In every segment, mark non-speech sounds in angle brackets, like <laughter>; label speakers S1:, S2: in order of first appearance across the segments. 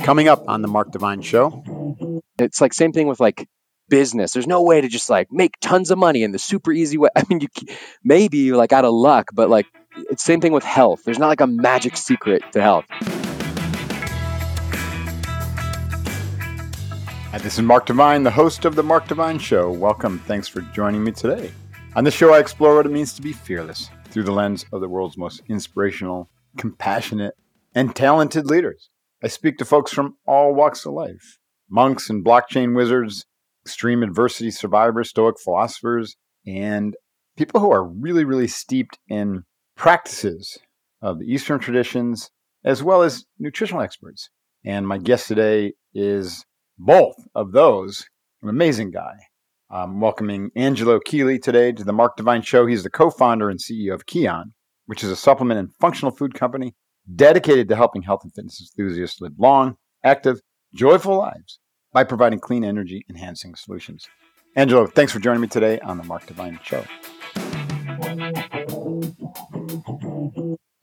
S1: Coming up on the Mark Divine Show.
S2: It's like same thing with like business. There's no way to just like make tons of money in the super easy way. <laughs> I mean, you maybe like out of luck, but like it's same thing with health. There's not like a magic secret to health.
S1: Hi, this is Mark Divine, the host of the Mark Divine Show. Welcome. Thanks for joining me today. On this show, I explore what it means to be fearless through the lens of the world's most inspirational, compassionate, and talented leaders. I speak to folks from all walks of life monks and blockchain wizards, extreme adversity survivors, stoic philosophers, and people who are really, really steeped in practices of the Eastern traditions, as well as nutritional experts. And my guest today is both of those. An amazing guy. I'm welcoming Angelo Keely today to the Mark Divine Show. He's the co founder and CEO of Kion, which is a supplement and functional food company dedicated to helping health and fitness enthusiasts live long, active, joyful lives by providing clean energy enhancing solutions. Angelo, thanks for joining me today on the Mark Divine Show.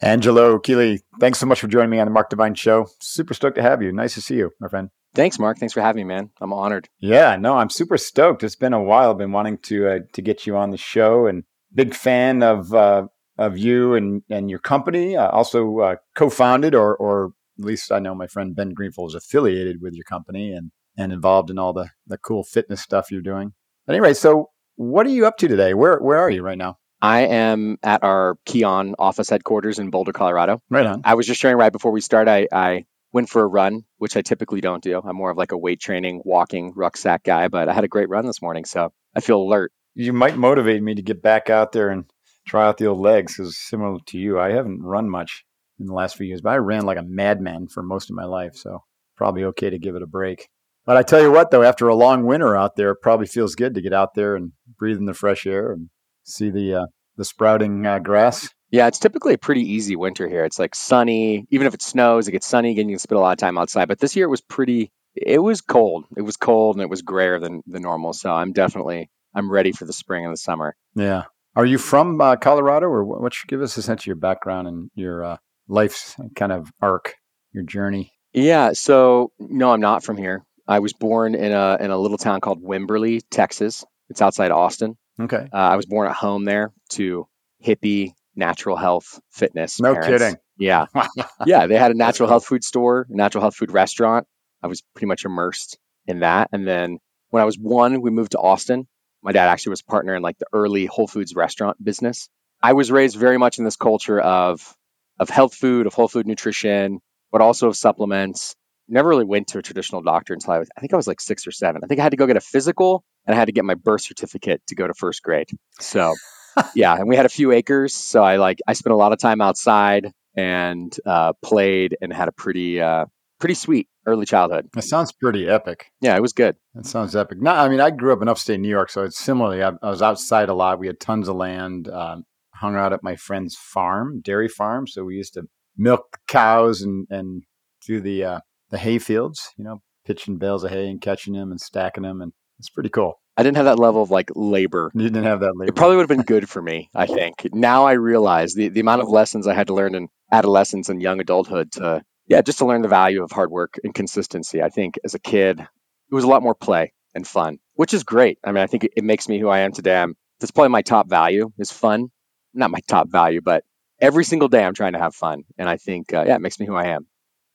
S1: Angelo Keely, thanks so much for joining me on the Mark Divine Show. Super stoked to have you. Nice to see you, my friend.
S2: Thanks, Mark. Thanks for having me, man. I'm honored.
S1: Yeah, no, I'm super stoked. It's been a while. I've been wanting to uh, to get you on the show, and big fan of uh, of you and and your company. Uh, also uh, co-founded, or or at least I know my friend Ben Greenfield is affiliated with your company and and involved in all the the cool fitness stuff you're doing. But anyway, so what are you up to today? Where where are you right now?
S2: I am at our Kion office headquarters in Boulder, Colorado.
S1: Right on.
S2: I was just sharing right before we start. I, I went for a run, which I typically don't do. I'm more of like a weight training, walking rucksack guy, but I had a great run this morning, so I feel alert.
S1: You might motivate me to get back out there and try out the old legs because similar to you, I haven't run much in the last few years, but I ran like a madman for most of my life, so probably okay to give it a break. But I tell you what, though, after a long winter out there, it probably feels good to get out there and breathe in the fresh air and see the uh, the sprouting uh, grass.
S2: Yeah, it's typically a pretty easy winter here. It's like sunny. Even if it snows, it gets sunny again. You can spend a lot of time outside. But this year it was pretty. It was cold. It was cold and it was grayer than the normal. So I'm definitely I'm ready for the spring and the summer.
S1: Yeah. Are you from uh, Colorado, or what? what give us a sense of your background and your uh, life's kind of arc, your journey?
S2: Yeah. So no, I'm not from here. I was born in a in a little town called Wimberley, Texas. It's outside Austin.
S1: Okay.
S2: Uh, I was born at home there to hippie natural health fitness.
S1: No
S2: parents.
S1: kidding.
S2: Yeah. <laughs> yeah. They had a natural health food store, natural health food restaurant. I was pretty much immersed in that. And then when I was one, we moved to Austin. My dad actually was a partner in like the early Whole Foods restaurant business. I was raised very much in this culture of of health food, of whole food nutrition, but also of supplements. Never really went to a traditional doctor until I was, I think I was like six or seven. I think I had to go get a physical and I had to get my birth certificate to go to first grade. So <laughs> yeah, and we had a few acres, so I like I spent a lot of time outside and uh, played and had a pretty uh, pretty sweet early childhood.
S1: That sounds pretty epic.
S2: Yeah, it was good.
S1: That sounds epic. No, I mean I grew up in upstate New York, so it's similarly. I, I was outside a lot. We had tons of land. Um, hung out at my friend's farm, dairy farm. So we used to milk cows and and do the uh, the hay fields. You know, pitching bales of hay and catching them and stacking them, and it's pretty cool.
S2: I didn't have that level of like labor.
S1: You didn't have that labor.
S2: It probably would have been good for me, I think. Now I realize the, the amount of lessons I had to learn in adolescence and young adulthood to, yeah, just to learn the value of hard work and consistency. I think as a kid, it was a lot more play and fun, which is great. I mean, I think it, makes me who I am today. I'm, that's probably my top value is fun. Not my top value, but every single day I'm trying to have fun. And I think, uh, yeah, it makes me who I am.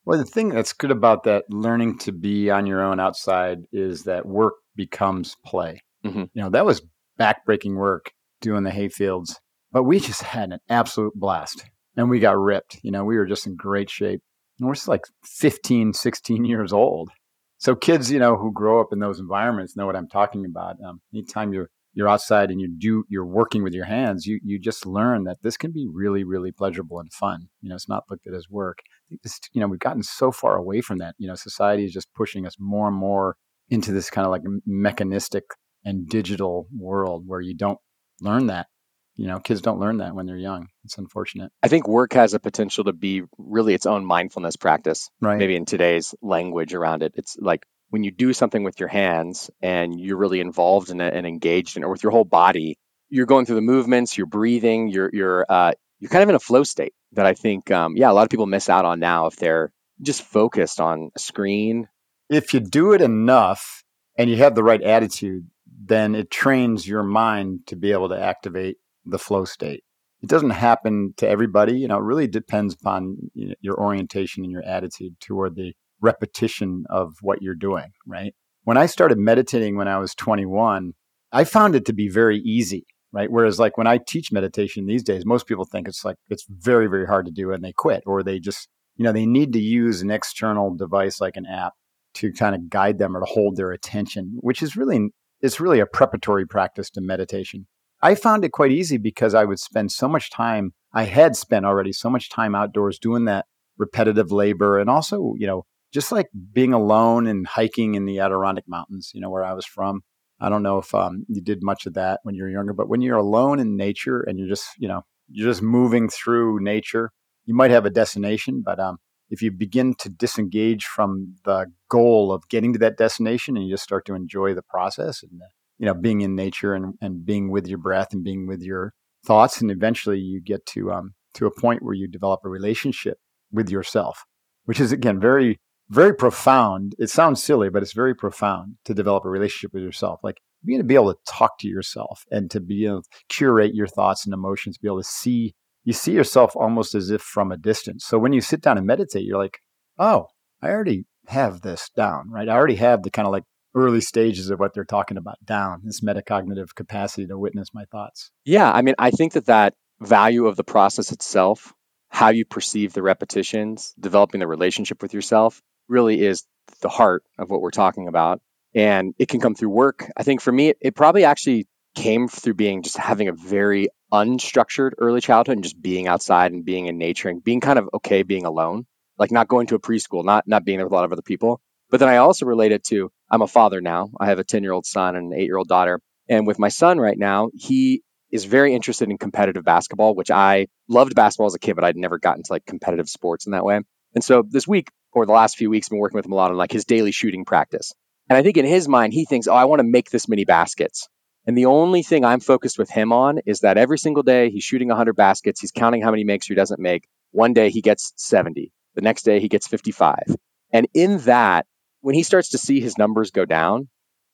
S1: Well, the thing that's good about that learning to be on your own outside is that work becomes play.
S2: Mhm.
S1: You know, that was backbreaking work doing the hay fields, but we just had an absolute blast and we got ripped. You know, we were just in great shape. We're just like 15, 16 years old. So kids, you know, who grow up in those environments know what I'm talking about. Um, anytime you're you're outside and you do you're working with your hands, you you just learn that this can be really really pleasurable and fun. You know, it's not looked at as work. I think this, you know, we've gotten so far away from that. You know, society is just pushing us more and more into this kind of like mechanistic and digital world where you don't learn that. You know, kids don't learn that when they're young. It's unfortunate.
S2: I think work has a potential to be really its own mindfulness practice.
S1: Right.
S2: maybe in today's language around it. It's like when you do something with your hands and you're really involved in it and engaged in it, or with your whole body, you're going through the movements, you're breathing, you're you're uh, you're kind of in a flow state that I think, um, yeah, a lot of people miss out on now if they're just focused on a screen.
S1: If you do it enough and you have the right attitude, then it trains your mind to be able to activate the flow state. It doesn't happen to everybody. You know, it really depends upon you know, your orientation and your attitude toward the repetition of what you're doing, right? When I started meditating when I was 21, I found it to be very easy, right? Whereas like when I teach meditation these days, most people think it's like it's very very hard to do and they quit or they just, you know, they need to use an external device like an app to kind of guide them or to hold their attention, which is really it's really a preparatory practice to meditation. I found it quite easy because I would spend so much time, I had spent already so much time outdoors doing that repetitive labor and also, you know, just like being alone and hiking in the Adirondack Mountains, you know, where I was from. I don't know if um, you did much of that when you were younger, but when you're alone in nature and you're just, you know, you're just moving through nature, you might have a destination, but um, if you begin to disengage from the goal of getting to that destination and you just start to enjoy the process and you know being in nature and, and being with your breath and being with your thoughts and eventually you get to um to a point where you develop a relationship with yourself which is again very very profound it sounds silly but it's very profound to develop a relationship with yourself like being to be able to talk to yourself and to be able to curate your thoughts and emotions be able to see you see yourself almost as if from a distance. So when you sit down and meditate, you're like, oh, I already have this down, right? I already have the kind of like early stages of what they're talking about down, this metacognitive capacity to witness my thoughts.
S2: Yeah. I mean, I think that that value of the process itself, how you perceive the repetitions, developing the relationship with yourself really is the heart of what we're talking about. And it can come through work. I think for me, it, probably actually came through being just having a very unstructured early childhood and just being outside and being in nature and being kind of okay being alone, like not going to a preschool, not not being there with a lot of other people. But then I also relate it to I'm a father now. I have a 10 year old son and an eight year old daughter. And with my son right now, he is very interested in competitive basketball, which I loved basketball as a kid, but I'd never gotten to like competitive sports in that way. And so this week or the last few weeks, I've been working with him a lot on like his daily shooting practice. And I think in his mind, he thinks, oh, I want to make this many baskets. And the only thing I'm focused with him on is that every single day he's shooting 100 baskets. He's counting how many he makes or he doesn't make. One day he gets 70. The next day he gets 55. And in that, when he starts to see his numbers go down,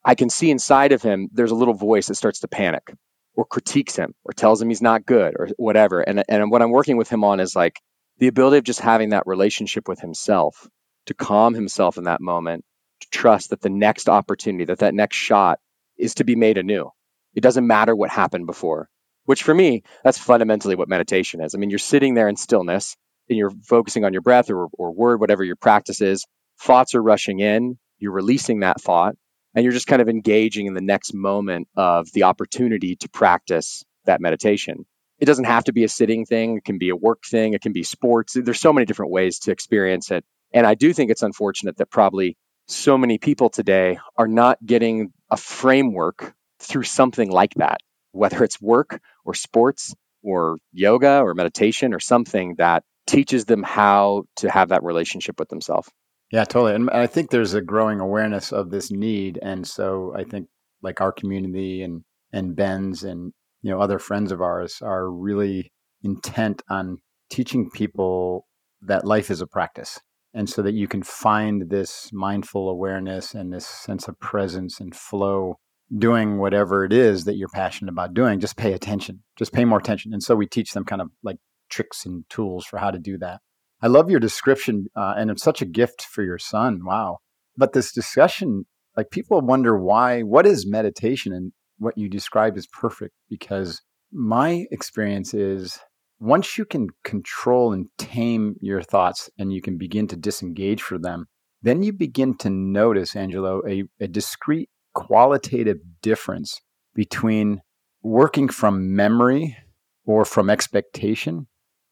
S2: I can see inside of him there's a little voice that starts to panic or critiques him or tells him he's not good or whatever. And, and what I'm working with him on is like the ability of just having that relationship with himself to calm himself in that moment, to trust that the next opportunity, that that next shot is to be made anew it doesn't matter what happened before, which for me, that's fundamentally what meditation is. I mean, you're sitting there in stillness and you're focusing on your breath or, or word, whatever your practice is. Thoughts are rushing in, you're releasing that thought, and you're just kind of engaging in the next moment of the opportunity to practice that meditation. It doesn't have to be a sitting thing, it can be a work thing, it can be sports. There's so many different ways to experience it. And I do think it's unfortunate that probably so many people today are not getting a framework through something like that, whether it's work or sports or yoga or meditation or something that teaches them how to have that relationship with themselves.
S1: Yeah, totally. And I think there's a growing awareness of this need. And so I think like our community and and Ben's and you know other friends of ours are really intent on teaching people that life is a practice. And so that you can find this mindful awareness and this sense of presence and flow doing whatever it is that you're passionate about doing, just pay attention. Just pay more attention. And so we teach them kind of like tricks and tools for how to do that. I love your description, uh, and it's such a gift for your son. Wow. But this discussion, like people wonder why, what is meditation? And what you describe is perfect because my experience is once you can control and tame your thoughts and you can begin to disengage from them, then you begin to notice, Angelo, a, a discrete qualitative difference between working from memory or from expectation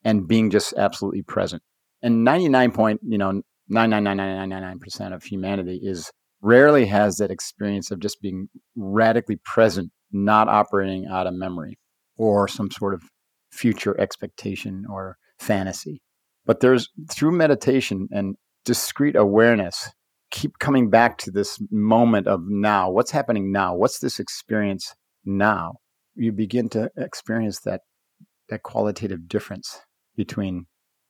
S1: and being just absolutely present. And 99 point, you know, 9999999% of humanity is rarely has that experience of just being radically present, not operating out of memory or some sort of future expectation or fantasy. But there's through meditation and discrete awareness, keep coming back to this moment of now. What's happening now? What's this experience now? You begin to experience that that qualitative difference between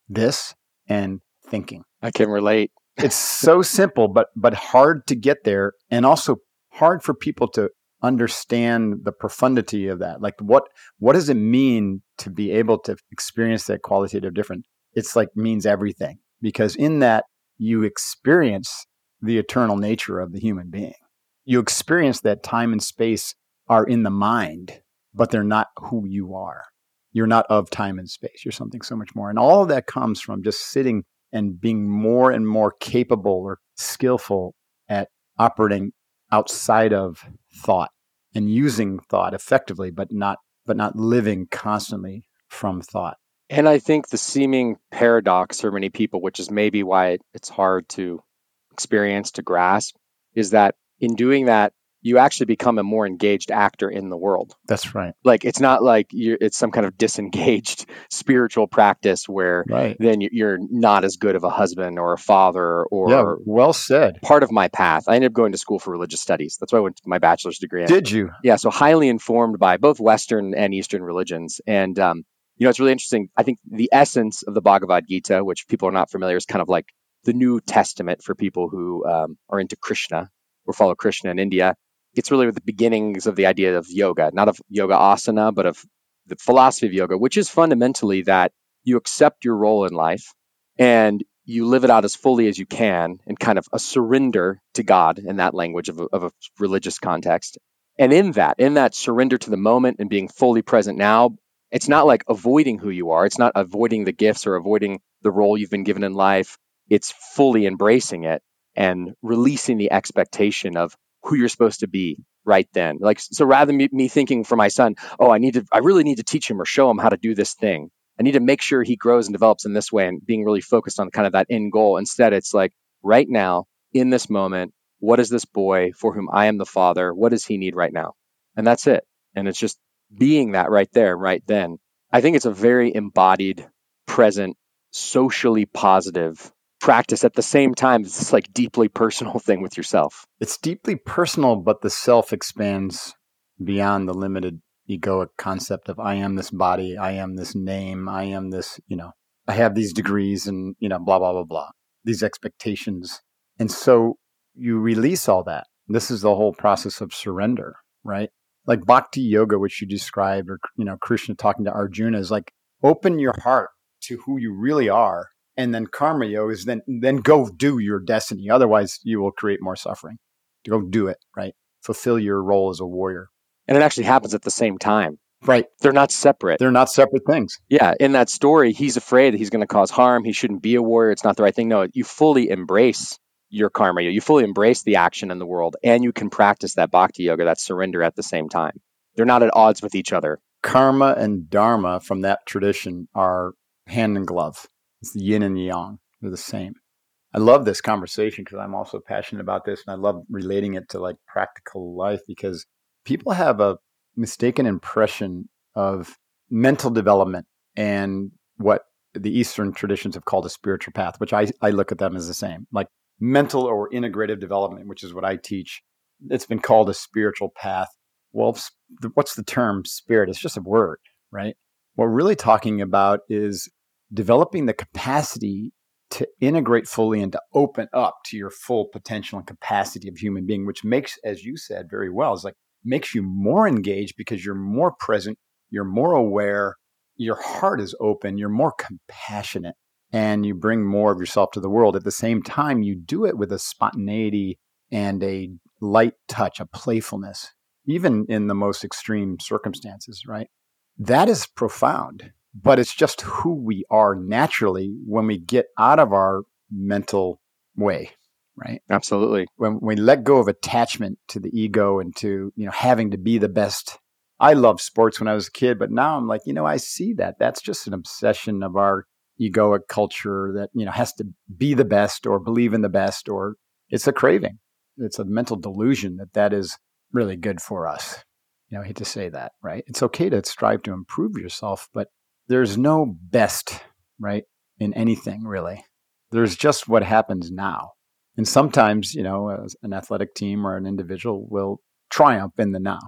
S1: this and thinking.
S2: I can relate.
S1: it's so simple, but but hard to get there, and also hard for people to understand the profundity of that. Like what what does it mean to be able to experience that qualitative difference? It's like means everything because in that you experience the eternal nature of the human being. You experience that time and space are in the mind, but they're not who you are. You're not of time and space. You're something so much more. And all of that comes from just sitting and being more and more capable or skillful at operating outside of thought and using thought effectively, but not but not living constantly from thought.
S2: And I think the seeming paradox for many people, which is maybe why it's hard to experience to grasp, is that in doing that, you actually become a more engaged actor in the world.
S1: That's right.
S2: Like it's not like it's some kind of disengaged <laughs> spiritual practice where
S1: right.
S2: then you're not as good of a husband or a father or
S1: yeah, well said.
S2: Part of my path, I ended up going to school for religious studies. That's why I went to my bachelor's degree.
S1: Did you?
S2: Yeah, so highly informed by both Western and Eastern religions, and um, you know it's really interesting. I think the essence of the Bhagavad Gita, which people are not familiar, is kind of like the New Testament for people who um, are into Krishna or follow Krishna in India it's really the beginnings of the idea of yoga, not of yoga asana, but of the philosophy of yoga, which is fundamentally that you accept your role in life and you live it out as fully as you can and kind of a surrender to God in that language of a, of a religious context. And in that, in that surrender to the moment and being fully present now, it's not like avoiding who you are. It's not avoiding the gifts or avoiding the role you've been given in life. It's fully embracing it and releasing the expectation of who you're supposed to be right then. Like, so rather than me thinking for my son, oh, I need to, I really need to teach him or show him how to do this thing. I need to make sure he grows and develops in this way and being really focused on kind of that end goal. Instead, it's like right now, in this moment, what is this boy for whom I am the father? What does he need right now? And that's it. And it's just being that right there, right then. I think it's a very embodied, present, socially positive practice at the same time it's this like deeply personal thing with yourself.
S1: It's deeply personal but the self expands beyond the limited egoic concept of i am this body i am this name i am this you know i have these degrees and you know blah blah blah blah these expectations. And so you release all that. This is the whole process of surrender right? Like bhakti yoga which you described or you know krishna talking to arjuna is like open your heart to who you really are and then karma yoga is then then go do your destiny. Otherwise you will create more suffering. Go do it right? Fulfill your role as a warrior.
S2: And it actually happens at the same time.
S1: Right.
S2: They're not separate.
S1: They're not separate things.
S2: Yeah in that story he's afraid that he's going to cause harm. He shouldn't be a warrior. It's not the right thing. No you fully embrace your karma you fully embrace the action in the world and you can practice that bhakti yoga that surrender at the same time. They're not at odds with each other.
S1: Karma and dharma from that tradition are hand in glove it's the yin and the yang. They're the same. I love this conversation because I'm also passionate about this and I love relating it to like practical life because people have a mistaken impression of mental development and what the Eastern traditions have called a spiritual path, which I, I look at them as the same. Like mental or integrative development, which is what I teach, it's been called a spiritual path. Well, what's the term spirit? It's just a word, right? What we're really talking about is developing the capacity to integrate fully and to open up to your full potential and capacity of human being, which makes, as you said very well, is like makes you more engaged because you're more present, you're more aware, your heart is open, you're more compassionate, and you bring more of yourself to the world. At the same time, you do it with a spontaneity and a light touch, a playfulness, even in the most extreme circumstances, right? That is profound but it's just who we are naturally when we get out of our mental way right?
S2: Absolutely.
S1: When we let go of attachment to the ego and to you know having to be the best. I loved sports when i was a kid but now i'm like you know i see that. That's just an obsession of our egoic culture that you know has to be the best or believe in the best or it's a craving. It's a mental delusion that that is really good for us. You know i hate to say that right? It's okay to strive to improve yourself but there's no best, right, in anything really. There's just what happens now. And sometimes, you know, an athletic team or an individual will triumph in the now,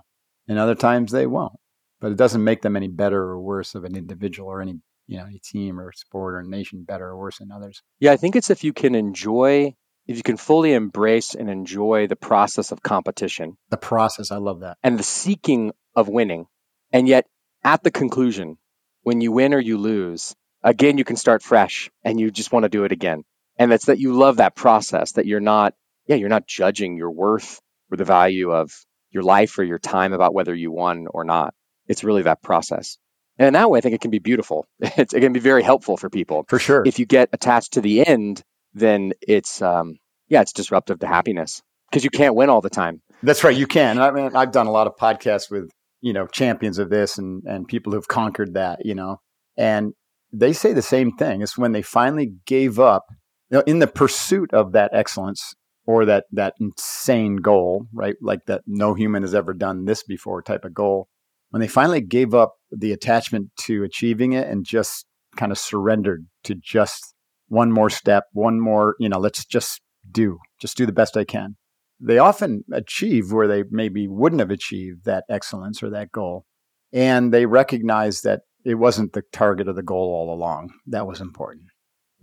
S1: and other times they won't. But it doesn't make them any better or worse of an individual or any you know, a team or sport or nation better or worse than others?
S2: Yeah, I think it's if you can enjoy, if you can fully embrace and enjoy the process of competition.
S1: The process, I love that.
S2: And the seeking of winning. And yet, at the conclusion, when you win or you lose, again, you can start fresh and you just want to do it again. And that's that you love that process, that you're not, yeah, you're not judging your worth or the value of your life or your time about whether you won or not. It's really that process. And in that way, I think it can be beautiful. <laughs> It's, it can be very helpful for people.
S1: For sure.
S2: If you get attached to the end, then it's, um, yeah, it's disruptive to happiness because you can't win all the time.
S1: That's right. You can. I mean, I've done a lot of podcasts with, you know, champions of this and, and people who've conquered that, you know, and they say the same thing. It's when they finally gave up you know, in the pursuit of that excellence or that, that insane goal, right? Like that no human has ever done this before type of goal when they finally gave up the attachment to achieving it and just kind of surrendered to just one more step, one more, you know, let's just do, just do the best I can. They often achieve where they maybe wouldn't have achieved that excellence or that goal. And they recognize that it wasn't the target of the goal all along. That was important.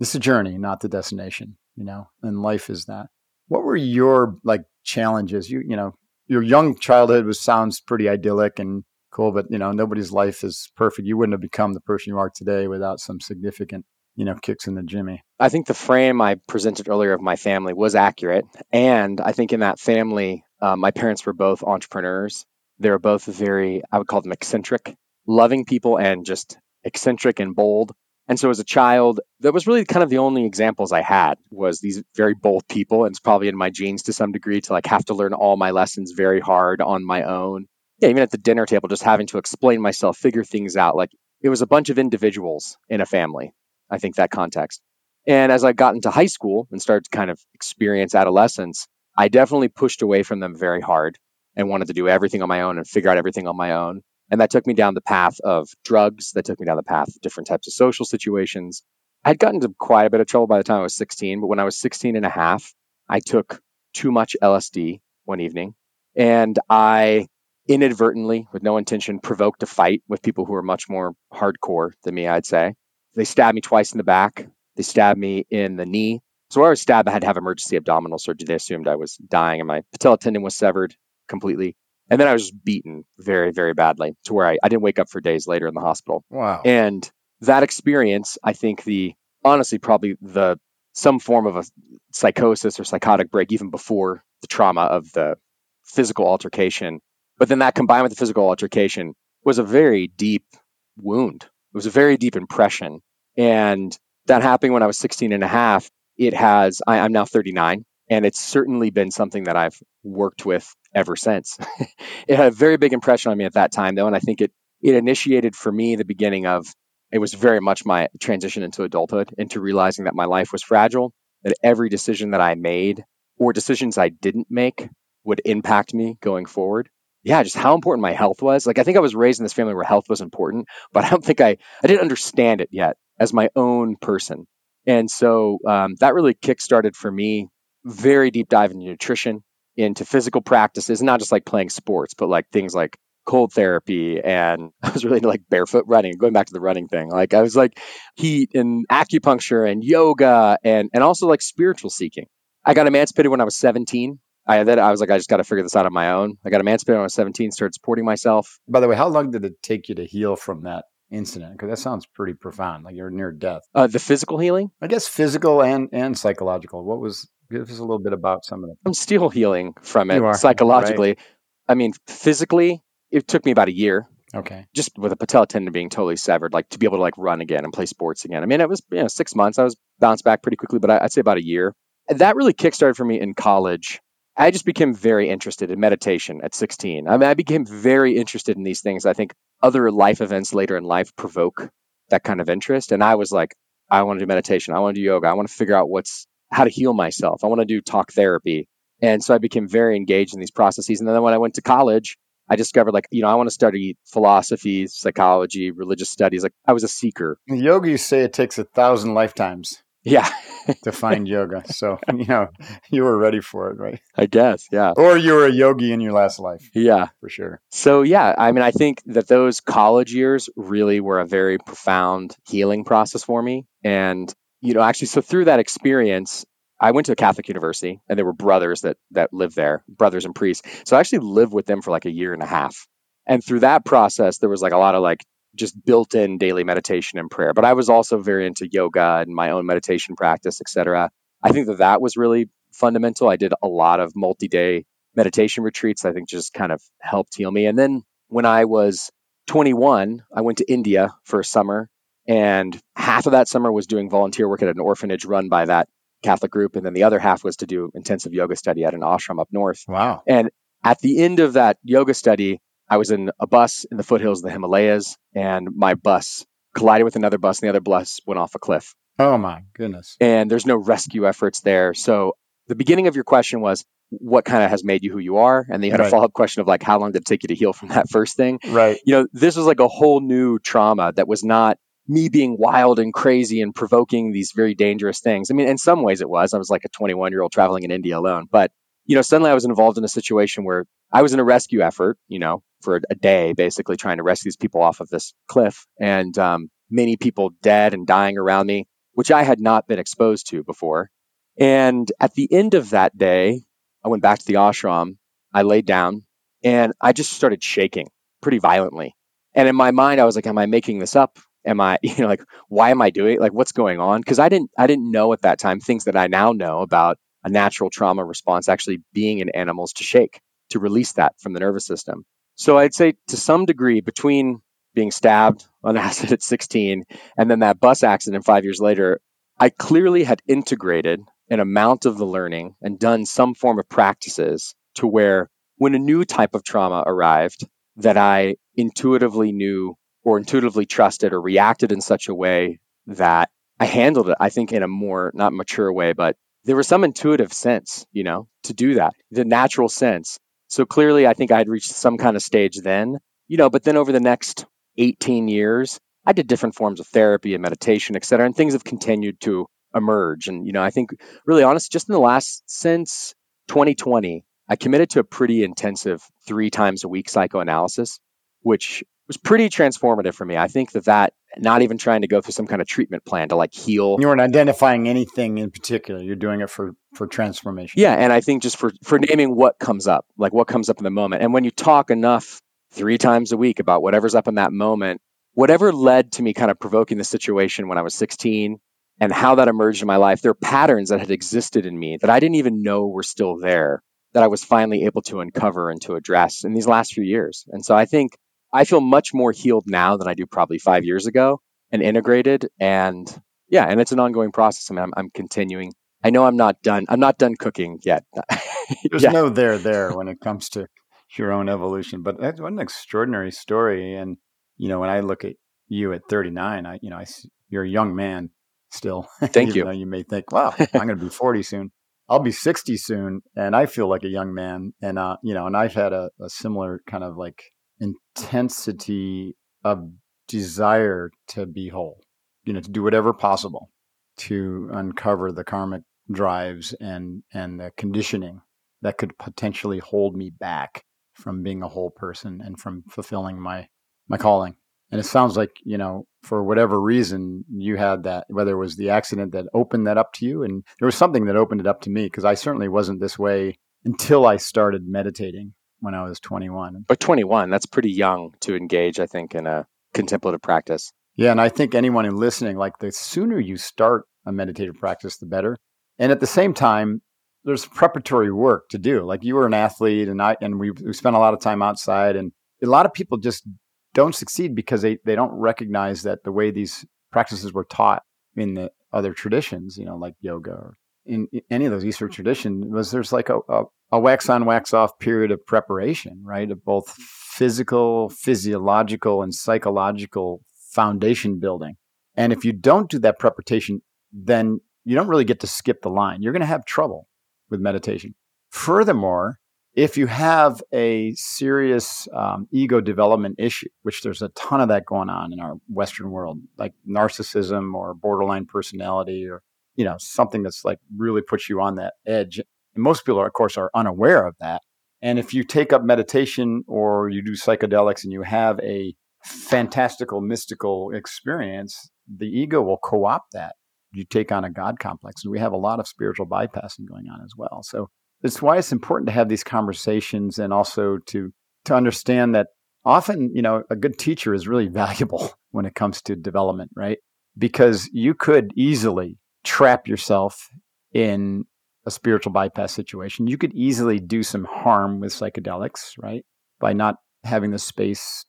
S1: It's a journey, not the destination, you know, and life is that. What were your like challenges? You, you know, your young childhood was sounds pretty idyllic and cool. But you know, nobody's life is perfect. You wouldn't have become the person you are today without some significant, you know, kicks in the jimmy.
S2: I think the frame I presented earlier of my family was accurate, and I think in that family, uh, my parents were both entrepreneurs. They were both very, I would call them eccentric, loving people, and just eccentric and bold. And so as a child, that was really kind of the only examples I had was these very bold people. And it's probably in my genes to some degree to like have to learn all my lessons very hard on my own yeah, even at the dinner table, just having to explain myself, figure things out. Like it was a bunch of individuals in a family. I think that context. And as I got into high school and started to kind of experience adolescence, I definitely pushed away from them very hard and wanted to do everything on my own and figure out everything on my own. And that took me down the path of drugs. That took me down the path of different types of social situations. I'd gotten into quite a bit of trouble by the time I was 16, but when I was 16 and a half, I took too much LSD one evening and I inadvertently, with no intention, provoked a fight with people who were much more hardcore than me, I'd say. They stabbed me twice in the back. They stabbed me in the knee. So where I was stabbed, I had to have emergency abdominal surgery. They assumed I was dying, and my patella tendon was severed completely. And then I was beaten very, very badly to where I, I didn't wake up for days later in the hospital.
S1: Wow.
S2: And that experience, I think the honestly probably the some form of a psychosis or psychotic break even before the trauma of the physical altercation but then that combined with the physical altercation was a very deep wound. It was a very deep impression. And that happened when I was 16 and a half. It has, I, I'm now 39, and it's certainly been something that I've worked with ever since. <laughs> it had a very big impression on me at that time, though, and I think it it initiated for me the beginning of it was very much my transition into adulthood, into realizing that my life was fragile, that every decision that I made or decisions I didn't make would impact me going forward yeah, just how important my health was. Like I think I was raised in this family where health was important, but I don't think I I didn't understand it yet as my own person. And so um, that really kickstarted for me very deep dive into nutrition, into physical practices, not just like playing sports, but like things like cold therapy and <laughs> I was really into like barefoot running, going back to the running thing. Like I was like heat and acupuncture and yoga and and also like spiritual seeking. I got emancipated when I was 17 I then I was like, I just got to figure this out on my own. I got emancipated when I was 17, started supporting myself.
S1: By the way, how long did it take you to heal from that incident? Because that sounds pretty profound. Like you're near death.
S2: Uh, the physical healing?
S1: I guess physical and and psychological. What was? Give us a little bit about some of them.
S2: I'm still healing from it psychologically. Right. I mean, physically, it took me about a year.
S1: Okay.
S2: Just with a patella tendon being totally severed, like to be able to like run again and play sports again. I mean, it was you know six months. I was bounced back pretty quickly, but I, I'd say about a year. And that really kickstarted for me in college I just became very interested in meditation at 16. I mean, I became very interested in these things. I think other life events later in life provoke that kind of interest. And I was like, I want to do meditation. I want to do yoga. I want to figure out what's how to heal myself. I want to do talk therapy. And so I became very engaged in these processes. And then when I went to college, I discovered like, you know, I want to study philosophy, psychology, religious studies. Like I was a seeker.
S1: Yoga, say it takes a thousand lifetimes. <laughs>
S2: Yeah.
S1: to find yoga. So, <laughs> you know, you were ready for it, right?
S2: I guess, yeah.
S1: Or you were a yogi in your last life.
S2: Yeah.
S1: For sure.
S2: So, yeah, I mean, I think that those college years really were a very profound healing process for me. And, you know, actually, so through that experience, I went to a Catholic university and there were brothers that that lived there, brothers and priests. So I actually lived with them for like a year and a half. And through that process, there was like a lot of like just built in daily meditation and prayer. But I was also very into yoga and my own meditation practice, etc. I think that that was really fundamental. I did a lot of multi day meditation retreats. I think just kind of helped heal me. And then when I was 21, I went to India for a summer. And half of that summer was doing volunteer work at an orphanage run by that Catholic group. And then the other half was to do intensive yoga study at an ashram up north.
S1: Wow.
S2: And at the end of that yoga study, I was in a bus in the foothills of the Himalayas, and my bus collided with another bus, and the other bus went off a cliff.
S1: Oh my goodness.
S2: And there's no rescue efforts there. So the beginning of your question was, what kind of has made you who you are? And then you had
S1: Right.
S2: a follow up question of like, how long did it take you to heal from that first thing?
S1: Right.
S2: You know, this was like a whole new trauma that was not me being wild and crazy and provoking these very dangerous things. I mean, in some ways it was. I was like a 21 year old traveling in India alone. But, you know, suddenly I was involved in a situation where I was in a rescue effort, you know, for a day, basically trying to rescue these people off of this cliff. And um, many people dead and dying around me, which I had not been exposed to before. And at the end of that day, I went back to the ashram. I laid down and I just started shaking pretty violently. And in my mind, I was like, am I making this up? Am I, <laughs> you know, like, why am I doing it? Like, what's going on? Because I didn't, I didn't know at that time things that I now know about a natural trauma response actually being in animals to shake, to release that from the nervous system. So I'd say to some degree between being stabbed on <laughs> acid at 16 and then that bus accident five years later, I clearly had integrated an amount of the learning and done some form of practices to where when a new type of trauma arrived that I intuitively knew or intuitively trusted or reacted in such a way that I handled it, I think, in a more not mature way, but there was some intuitive sense, you know, to do that, the natural sense. So clearly, I think I had reached some kind of stage then, you know, but then over the next 18 years, I did different forms of therapy and meditation, et cetera, and things have continued to emerge. And, you know, I think really honest, just in the last since 2020, I committed to a pretty intensive three times a week psychoanalysis, which was pretty transformative for me. I think that that, not even trying to go through some kind of treatment plan to like heal.
S1: You weren't identifying anything in particular. You're doing it for for transformation.
S2: Yeah, and I think just for for naming what comes up, like what comes up in the moment. And when you talk enough three times a week about whatever's up in that moment, whatever led to me kind of provoking the situation when I was 16 and how that emerged in my life, there are patterns that had existed in me that I didn't even know were still there that I was finally able to uncover and to address in these last few years. And so I think I feel much more healed now than I do probably five years ago and integrated. And yeah, and it's an ongoing process. I mean, I'm, I'm continuing. I know I'm not done. I'm not done cooking yet. <laughs>
S1: There's
S2: Yeah.
S1: no there there when it comes to your own evolution. But that's what an extraordinary story. And you know, when I look at you at 39, I you know, I you're a young man still. <laughs>
S2: Thank you.
S1: You may think, wow, I'm going to be 40 soon. I'll be 60 soon, and I feel like a young man. And uh, you know, and I've had a, a similar kind of like intensity of desire to be whole. You know, to do whatever possible to uncover the karmic drives and and the conditioning that could potentially hold me back from being a whole person and from fulfilling my my calling. And it sounds like, you know, for whatever reason you had that whether it was the accident that opened that up to you and there was something that opened it up to me because I certainly wasn't this way until I started meditating when I was 21.
S2: But 21, that's pretty young to engage, I think, in a contemplative practice.
S1: Yeah, and I think anyone who's listening, like the sooner you start a meditative practice, the better. And at the same time, there's preparatory work to do. Like you were an athlete, and I and we we spent a lot of time outside, and a lot of people just don't succeed because they they don't recognize that the way these practices were taught in the other traditions, you know, like yoga or in any of those Eastern traditions, was there's like a, a, a wax on, wax off period of preparation, right? Of both physical, physiological, and psychological foundation building. And if you don't do that preparation, then you don't really get to skip the line. You're going to have trouble with meditation. Furthermore, if you have a serious um, ego development issue, which there's a ton of that going on in our Western world, like narcissism or borderline personality, or you know, something that's like really puts you on that edge. And most people, are, of course, are unaware of that. And if you take up meditation or you do psychedelics and you have a fantastical mystical experience, the ego will co opt that. You take on a God complex. And we have a lot of spiritual bypassing going on as well. So it's why it's important to have these conversations and also to to understand that often, you know, a good teacher is really <laughs> valuable when it comes to development, right? Because you could easily trap yourself in a spiritual bypass situation. You could easily do some harm with psychedelics, right? By not having the space,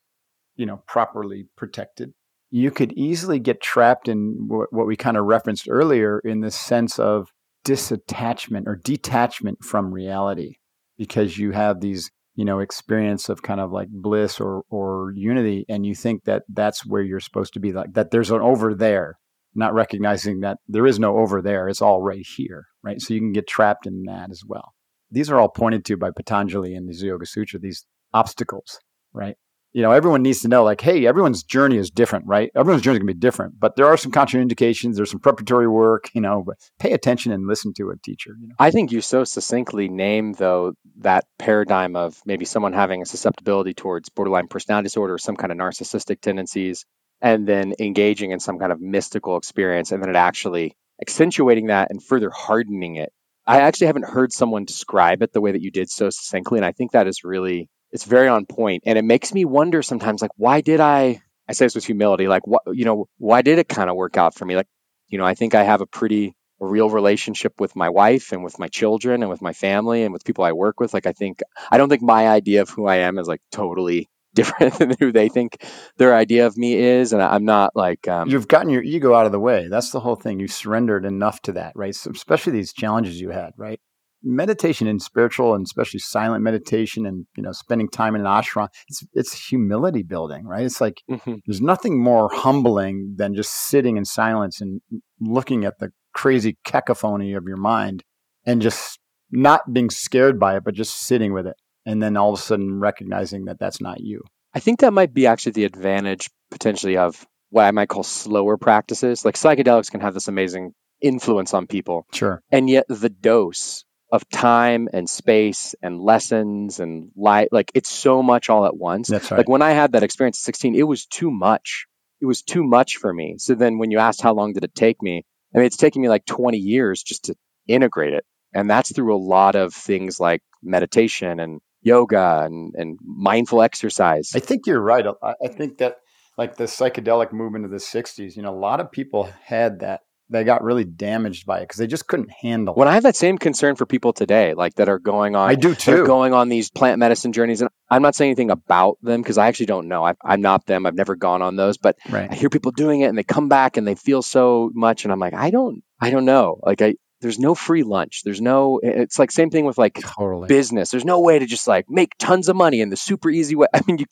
S1: you know, properly protected. You could easily get trapped in what we kind of referenced earlier in the sense of disattachment or detachment from reality because you have these you know experience of kind of like bliss or or unity and you think that that's where you're supposed to be like that there's an over there not recognizing that there is no over there it's all right here right so you can get trapped in that as well these are all pointed to by patanjali in the yoga sutra these obstacles right you know, everyone needs to know, like, hey, everyone's journey is different, right? Everyone's journey is going to be different, but there are some contraindications. There's some preparatory work, you know, but pay attention and listen to a teacher. You know?
S2: I think you so succinctly name, though, that paradigm of maybe someone having a susceptibility towards borderline personality disorder or some kind of narcissistic tendencies, and then engaging in some kind of mystical experience, and then it actually accentuating that and further hardening it. I actually haven't heard someone describe it the way that you did so succinctly, and I think that is really it's very on point. And it makes me wonder sometimes like why did i i say this with humility like what you know why did it kind of work out for me? Like you know i think i have a pretty real relationship with my wife and with my children and with my family and with people i work with. Like i think i don't think my idea of who i am is like totally different <laughs> than who they think their idea of me is and i'm not like um,
S1: you've gotten your ego out of the way. That's the whole thing. You surrendered enough to that right? So especially these challenges you had right? Meditation and spiritual and especially silent meditation and you know spending time in an ashram it's it's humility building right? It's like mm-hmm. there's nothing more humbling than just sitting in silence and looking at the crazy cacophony of your mind and just not being scared by it but just sitting with it and then all of a sudden recognizing that that's not you.
S2: I think that might be actually the advantage potentially of what i might call slower practices. Like psychedelics can have this amazing influence on people.
S1: Sure.
S2: And yet the dose of time and space and lessons and light like it's so much all at once.
S1: That's right.
S2: like when i had that experience at 16 it was too much. It was too much for me. So then when you asked how long did it take me i mean it's taken me like 20 years just to integrate it. And that's through a lot of things like meditation and yoga and, and mindful exercise
S1: i think you're right i think that like the psychedelic movement of the 60s you know a lot of people had that they got really damaged by it because they just couldn't handle.
S2: When I have that same concern for people today, like that are going on,
S1: I do too,
S2: going on these plant medicine journeys, and I'm not saying anything about them because I actually don't know. I, am not them. I've never gone on those, but
S1: right.
S2: I hear people doing it, and they come back and they feel so much, and I'm like, I don't, I don't know. Like I, there's no free lunch. There's no. It's like same thing with like
S1: totally.
S2: business. There's no way to just like make tons of money in the super easy way. <laughs> I mean, you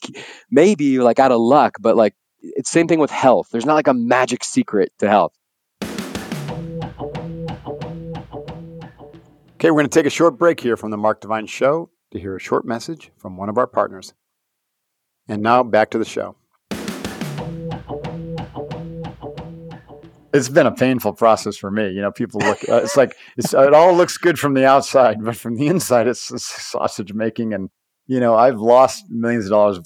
S2: maybe you're like out of luck, but like it's same thing with health. There's not like a magic secret to health.
S1: Okay, we're going to take a short break here from the Mark Divine Show to hear a short message from one of our partners. And now back to the show. It's been a painful process for me. You know, people look, uh, it's like, it's, it all looks good from the outside, but from the inside, it's, it's sausage making. And, you know, I've lost millions of dollars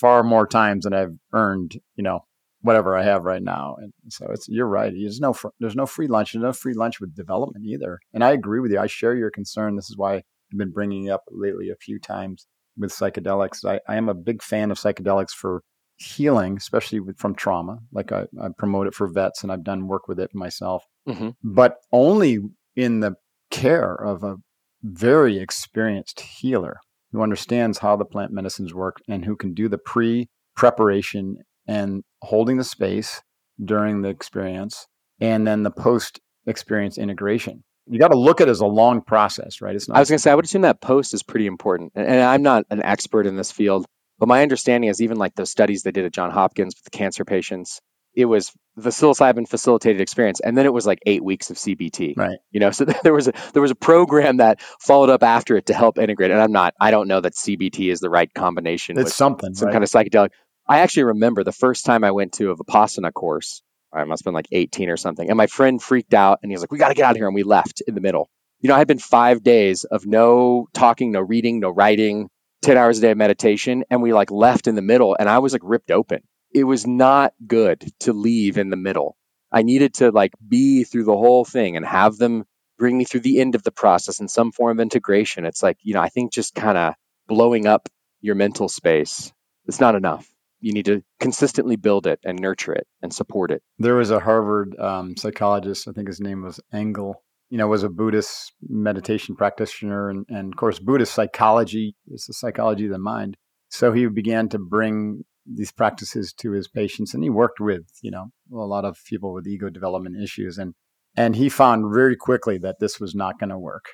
S1: far more times than I've earned, you know, whatever I have right now. And so it's you're right. There's no fr- there's no free lunch. There's no free lunch with development either. And I agree with you. I share your concern. This is why I've been bringing it up lately a few times with psychedelics. I, I am a big fan of psychedelics for healing, especially with, from trauma. Like I, I, promote it for vets, and I've done work with it myself. Mm-hmm. But only in the care of a very experienced healer who understands how the plant medicines work and who can do the pre preparation and holding the space during the experience and then the post experience integration. You got to look at it as a long process, right?
S2: It's not I was going to say, I would assume that post is pretty important. And, and I'm not an expert in this field, but my understanding is even like those studies they did at John Hopkins with the cancer patients, it was the psilocybin facilitated experience, and then it was like eight weeks of CBT.
S1: Right.
S2: You know, so <laughs> there was a there was a program that followed up after it to help integrate. And I'm not, I don't know that CBT is the right combination.
S1: It's something,
S2: some
S1: right?
S2: kind of psychedelic. I actually remember the first time I went to a Vipassana course. I must have been like 18 or something. And my friend freaked out and he was like, we got to get out of here. And we left in the middle. You know, I had been five days of no talking, no reading, no writing, 10 hours a day of meditation. And we like left in the middle and I was like ripped open. It was not good to leave in the middle. I needed to like be through the whole thing and have them bring me through the end of the process in some form of integration. It's like, you know, I think just kind of blowing up your mental space, it's not enough you need to consistently build it and nurture it and support it.
S1: There was a Harvard um, psychologist, I think his name was Engler, you know, was a Buddhist meditation practitioner. And, and of course, Buddhist psychology is the psychology of the mind. So he began to bring these practices to his patients and he worked with, you know, a lot of people with ego development issues. And, and he found very quickly that this was not going to work.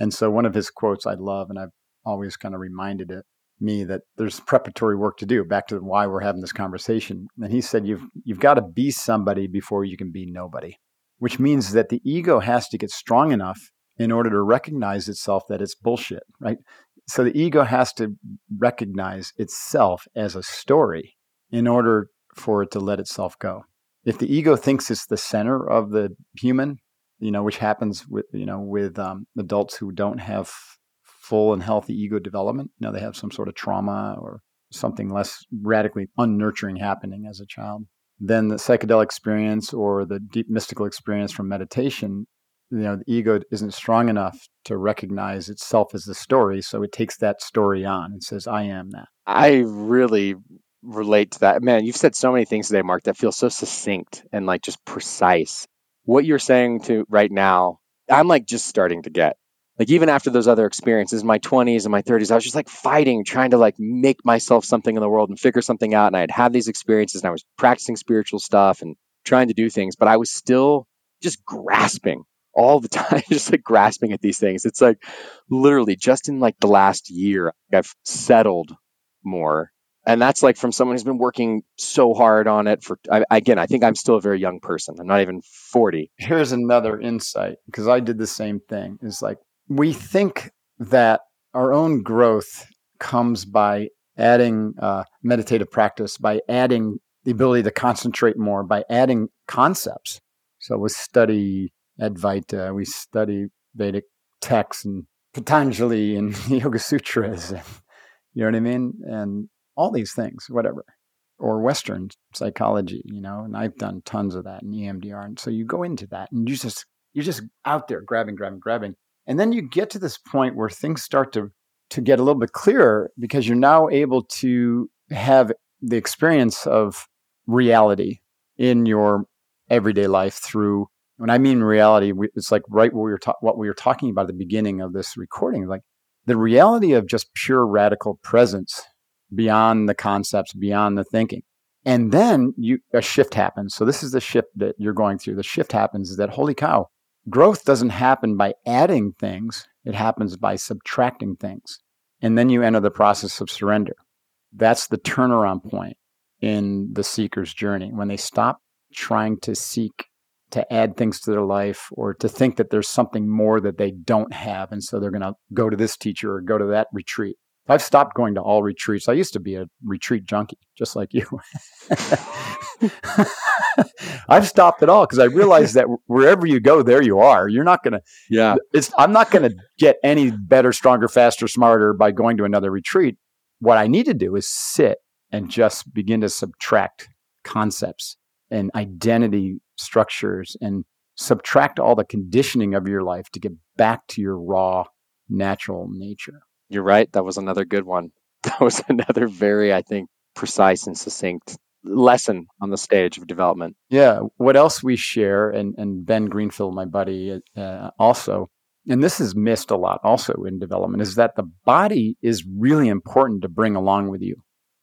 S1: And so one of his quotes I love, and I've always kind of reminded it, me that there's preparatory work to do back to why we're having this conversation and he said you've you've got to be somebody before you can be nobody which means that the ego has to get strong enough in order to recognize itself that it's bullshit right so the ego has to recognize itself as a story in order for it to let itself go if the ego thinks it's the center of the human you know which happens with you know with um, adults who don't have full and healthy ego development. You know, they have some sort of trauma or something less radically unnurturing happening as a child. Then the psychedelic experience or the deep mystical experience from meditation, you know, the ego isn't strong enough to recognize itself as the story. So it takes that story on and says, I am that.
S2: I really relate to that. Man, you've said so many things today, Mark, that feel so succinct and like just precise. What you're saying to right now, I'm like just starting to get like even after those other experiences my 20s and my 30s i was just like fighting trying to like make myself something in the world and figure something out. And i'd had these experiences and i was practicing spiritual stuff and trying to do things but i was still just grasping all the <laughs> time just like grasping at these things. It's like literally just in like the last year i've settled more. And that's like from someone who's been working so hard on it for I, again i think i'm still a very young person. I'm not even 40
S1: here's another insight because i did the same thing. It's like we think that our own growth comes by adding uh, meditative practice, by adding the ability to concentrate more, by adding concepts. So we study Advaita, we study Vedic texts and Patanjali and <laughs> Yoga Sutras, and, you know what I mean? And all these things, whatever. Or Western psychology, you know, and I've done tons of that in EMDR. And so you go into that and you just, you're just out there grabbing, grabbing, grabbing. And then you get to this point where things start to, to get a little bit clearer because you're now able to have the experience of reality in your everyday life through when I mean reality, it's like right what we were ta- what we were talking about at the beginning of this recording, like the reality of just pure radical presence beyond the concepts, beyond the thinking. And then you a shift happens. So this is the shift that you're going through. The shift happens is that holy cow, growth doesn't happen by adding things, it happens by subtracting things. And then you enter the process of surrender. That's the turnaround point in the seeker's journey when they stop trying to seek to add things to their life or to think that there's something more that they don't have. And so they're going to go to this teacher or go to that retreat. I've stopped going to all retreats. I used to be a retreat junkie, just like you. <laughs> I've stopped it all because I realized that wherever you go, there you are. You're not going to.
S2: Yeah.
S1: It's. I'm not going to get any better, stronger, faster, smarter by going to another retreat. What I need to do is sit and just begin to subtract concepts and identity structures and subtract all the conditioning of your life to get back to your raw, natural nature.
S2: You're right. That was another good one. <laughs> That was another very, I think, precise and succinct lesson on the stage of development.
S1: Yeah. What else we share, and, and Ben Greenfield, my buddy, uh, also, and this is missed a lot also in development, is that the body is really important to bring along with you.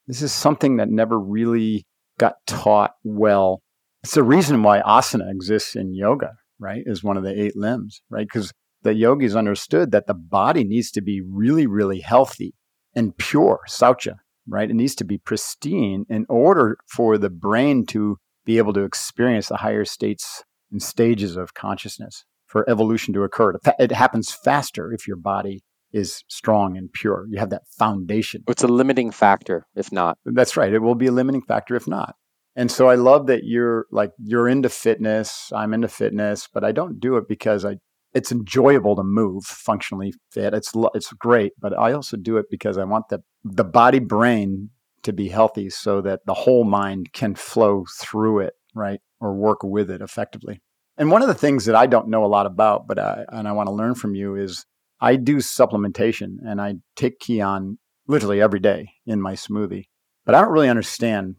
S1: This is something that never really got taught well. It's the reason why asana exists in yoga, right? Is one of the eight limbs, right? Because the yogis understood that the body needs to be really, really healthy and pure, saucha, right? It needs to be pristine in order for the brain to be able to experience the higher states and stages of consciousness for evolution to occur. It happens faster if your body is strong and pure. You have that foundation.
S2: It's a limiting factor if not.
S1: That's right. It will be a limiting factor if not. And so I love that you're like you're into fitness. I'm into fitness, but I don't do it because I it's enjoyable to move, functionally fit. It's it's great, but I also do it because I want the the body brain to be healthy so that the whole mind can flow through it, right? Or work with it effectively. And one of the things that I don't know a lot about, but I, and I want to learn from you is I do supplementation and I take Kion literally every day in my smoothie, but I don't really understand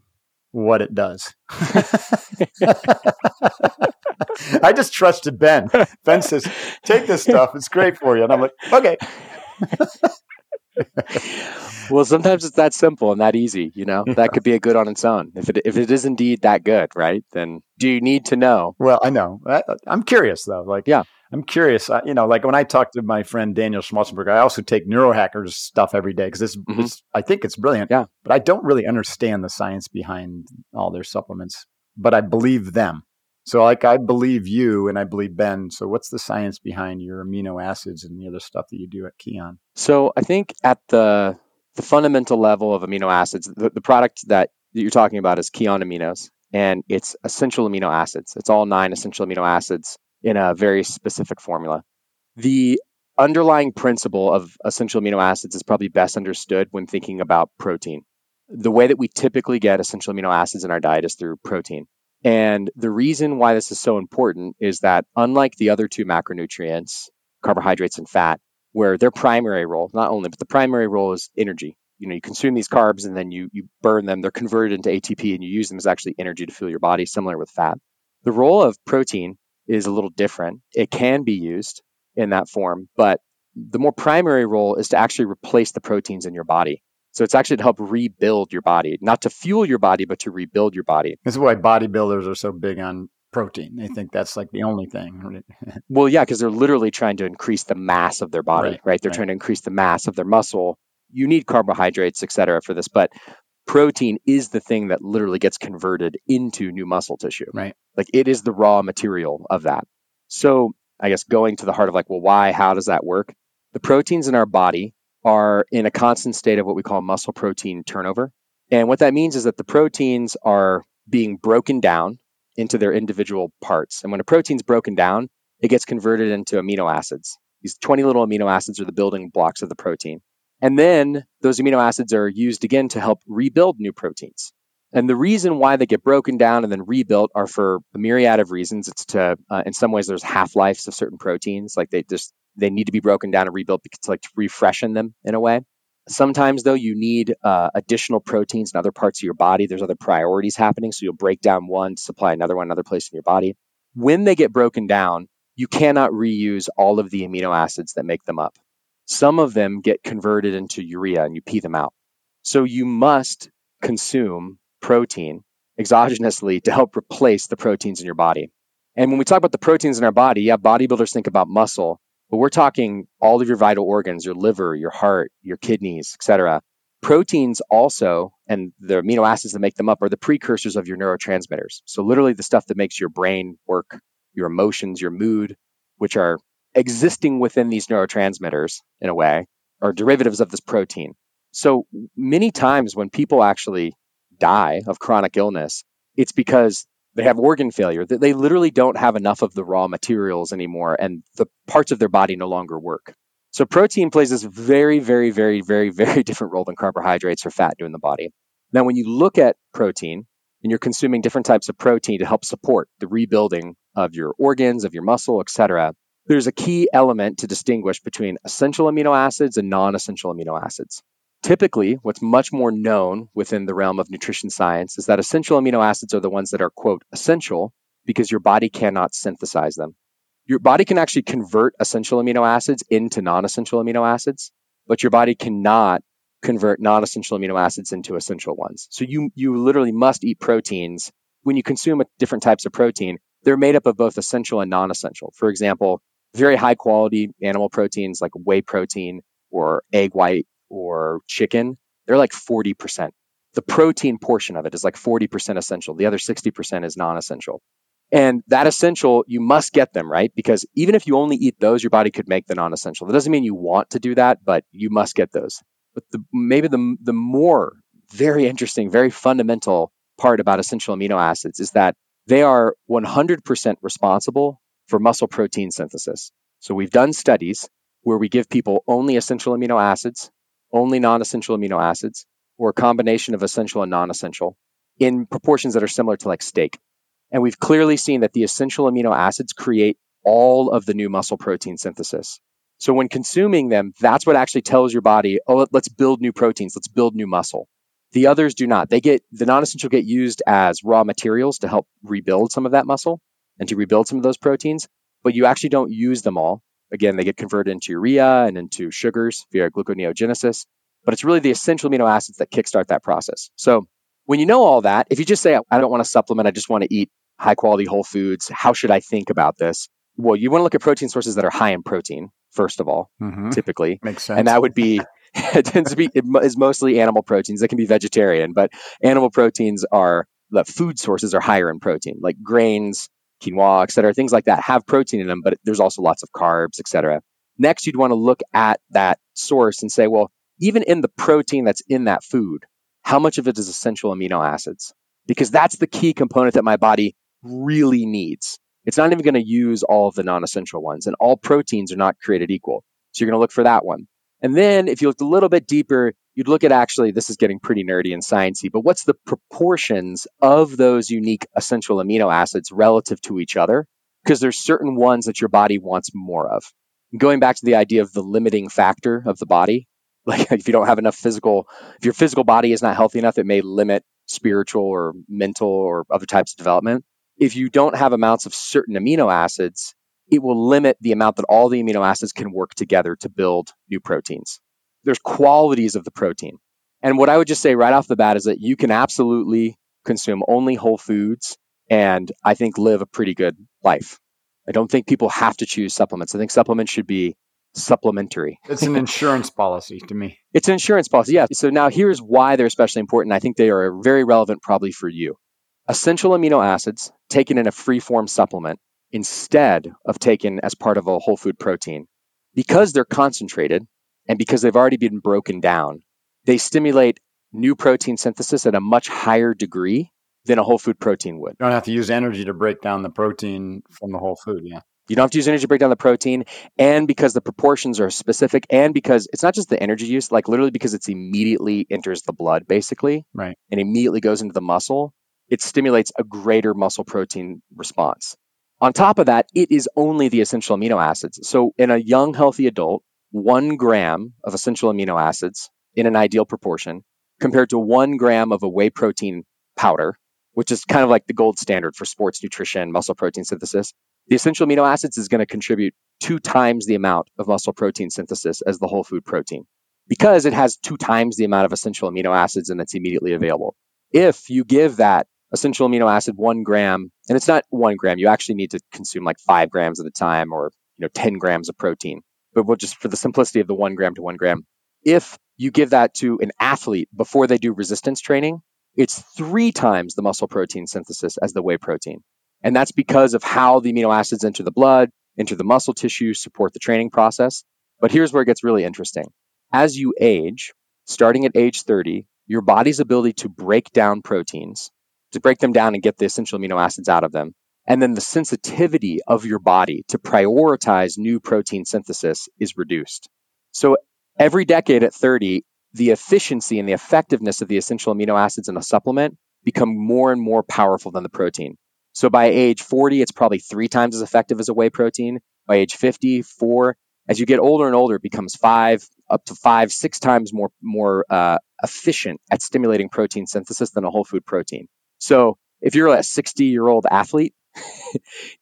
S1: what it does. <laughs> <laughs> <laughs> <laughs> I just trusted Ben. Ben says, "Take this stuff; it's great for you," and I'm like, "Okay." <laughs>
S2: well, sometimes it's that simple and that easy. You know, that could be a good on its own. If it if it is indeed that good, right? Then do you need to know?
S1: Well, I know. I, am curious though. Like, yeah, I'm curious. I, you know, like when I talk to my friend Daniel Schmachtenberger, I also take neurohackers stuff every day because it's, mm-hmm. it's, I think it's brilliant.
S2: Yeah,
S1: but I don't really understand the science behind all their supplements. But I believe them. So, like, I believe you and I believe Ben. So, what's the science behind your amino acids and the other stuff that you do at Kion?
S2: So, I think at the the fundamental level of amino acids, the, the product that you're talking about is Kion Aminos, and it's essential amino acids. It's all nine essential amino acids in a very specific formula. The underlying principle of essential amino acids is probably best understood when thinking about protein. The way that we typically get essential amino acids in our diet is through protein. And the reason why this is so important is that unlike the other two macronutrients, carbohydrates and fat, where their primary role, not only, but the primary role is energy. You know, you consume these carbs and then you you burn them, they're converted into ATP and you use them as actually energy to fuel your body, similar with fat. The role of protein is a little different. It can be used in that form, but the more primary role is to actually replace the proteins in your body. So it's actually to help rebuild your body, not to fuel your body, but to rebuild your body.
S1: This is why bodybuilders are so big on protein. They think that's like the only thing. <laughs>
S2: well, yeah, because they're literally trying to increase the mass of their body, right? right? They're right. trying to increase the mass of their muscle. You need carbohydrates, et cetera, for this, but protein is the thing that literally gets converted into new muscle tissue.
S1: Right.
S2: Like it is the raw material of that. So I guess going to the heart of like, well, why? How does that work? The proteins in our body are in a constant state of what we call muscle protein turnover. And what that means is that the proteins are being broken down into their individual parts. And when a protein's broken down, it gets converted into amino acids. These 20 little amino acids are the building blocks of the protein. And then those amino acids are used again to help rebuild new proteins. And the reason why they get broken down and then rebuilt are for a myriad of reasons. It's to, uh, in some ways, there's half lives of certain proteins. Like they just they need to be broken down and rebuilt because like to refreshen them in a way. Sometimes though you need uh, additional proteins in other parts of your body. There's other priorities happening, so you'll break down one supply another one another place in your body. When they get broken down, you cannot reuse all of the amino acids that make them up. Some of them get converted into urea and you pee them out. So you must consume protein exogenously to help replace the proteins in your body. And when we talk about the proteins in our body, yeah, bodybuilders think about muscle, but we're talking all of your vital organs, your liver, your heart, your kidneys, etc. Proteins also, and the amino acids that make them up, are the precursors of your neurotransmitters. So, literally, the stuff that makes your brain work, your emotions, your mood, which are existing within these neurotransmitters in a way, are derivatives of this protein. So, many times when people actually die of chronic illness, it's because they have organ failure that they literally don't have enough of the raw materials anymore and the parts of their body no longer work. So protein plays this very very very very very <laughs> different role than carbohydrates or fat do in the body. Now when you look at protein and you're consuming different types of protein to help support the rebuilding of your organs of your muscle etc there's a key element to distinguish between essential amino acids and non-essential amino acids Typically, what's much more known within the realm of nutrition science is that essential amino acids are the ones that are, quote, essential because your body cannot synthesize them. Your body can actually convert essential amino acids into non essential amino acids, but your body cannot convert non essential amino acids into essential ones. So you, you literally must eat proteins. When you consume different types of protein, they're made up of both essential and non essential. For example, very high quality animal proteins like whey protein or egg white or chicken, they're like 40%. The protein portion of it is like 40% essential. The other 60% is non essential. And that essential, you must get them, right? Because even if you only eat those, your body could make the non essential. That doesn't mean you want to do that, but you must get those. But the, maybe the, the more very interesting, very fundamental part about essential amino acids is that they are 100% responsible for muscle protein synthesis. So we've done studies where we give people only essential amino acids, only non essential amino acids, or a combination of essential and non essential in proportions that are similar to like steak. And we've clearly seen that the essential amino acids create all of the new muscle protein synthesis. So when consuming them, that's what actually tells your body, oh, let's build new proteins, let's build new muscle. The others do not. They get the non-essential get used as raw materials to help rebuild some of that muscle and to rebuild some of those proteins, but you actually don't use them all. Again, they get converted into urea and into sugars via gluconeogenesis, but it's really the essential amino acids that kickstart that process. So when you know all that, if you just say, I don't want to supplement, I just want to eat high quality whole foods, how should I think about this? Well, you want to look at protein sources that are high in protein, first of all, mm-hmm. typically.
S1: Makes sense.
S2: And that would be <laughs> it tends to be it is mostly animal proteins. That can be vegetarian, but animal proteins are the food sources are higher in protein, like grains, quinoa, et cetera. Things like that have protein in them, but there's also lots of carbs, et cetera. Next, you'd want to look at that source and say, well, even in the protein that's in that food, how much of it is essential amino acids? Because that's the key component that my body really needs. It's not even going to use all of the non essential ones, and all proteins are not created equal. So you're going to look for that one. And then if you looked a little bit deeper, you'd look at actually, this is getting pretty nerdy and sciencey, but what's the proportions of those unique essential amino acids relative to each other? Because there's certain ones that your body wants more of. going back to the idea of the limiting factor of the body, <laughs> like if you don't have enough physical, if your physical body is not healthy enough, it may limit spiritual or mental or other types of development. If you don't have amounts of certain amino acids, it will limit the amount that all the amino acids can work together to build new proteins. There's qualities of the protein. And what I would just say right off the bat is that you can absolutely consume only whole foods and I think live a pretty good life. I don't think people have to choose supplements. I think supplements should be supplementary.
S1: It's an insurance policy to me.
S2: It's an insurance policy, yeah. So now here's why they're especially important. I think they are very relevant probably for you. Essential amino acids taken in a free form supplement instead of taken as part of a whole food protein. Because they're concentrated and because they've already been broken down, they stimulate new protein synthesis at a much higher degree than a whole food protein would.
S1: You don't have to use energy to break down the protein from the whole food, yeah.
S2: You don't have to use energy to break down the protein, and because the proportions are specific, and because it's not just the energy use, like literally because it's immediately enters the blood, basically,
S1: right,
S2: and immediately goes into the muscle, it stimulates a greater muscle protein response. On top of that, it is only the essential amino acids. So in a young, healthy adult, one gram of essential amino acids in an ideal proportion compared to one gram of a whey protein powder, which is kind of like the gold standard for sports nutrition, muscle protein synthesis. The essential amino acids is going to contribute two times the amount of muscle protein synthesis as the whole food protein because it has two times the amount of essential amino acids and it's immediately available. If you give that essential amino acid one gram, and it's not one gram. You actually need to consume like five grams at a time, or you know, ten grams of protein. But we'll just for the simplicity of the one gram to one gram, if you give that to an athlete before they do resistance training, it's three times the muscle protein synthesis as the whey protein. And that's because of how the amino acids enter the blood, enter the muscle tissue, support the training process. But here's where it gets really interesting. As you age, starting at age 30, your body's ability to break down proteins to break them down and get the essential amino acids out of them. And then the sensitivity of your body to prioritize new protein synthesis is reduced. So every decade at 30, the efficiency and the effectiveness of the essential amino acids in a supplement become more and more powerful than the protein. So by age 40, it's probably three times as effective as a whey protein. By age 50, four. As you get older and older, it becomes five, up to five, six times more more uh, efficient at stimulating protein synthesis than a whole food protein. So if you're a 60 year old athlete,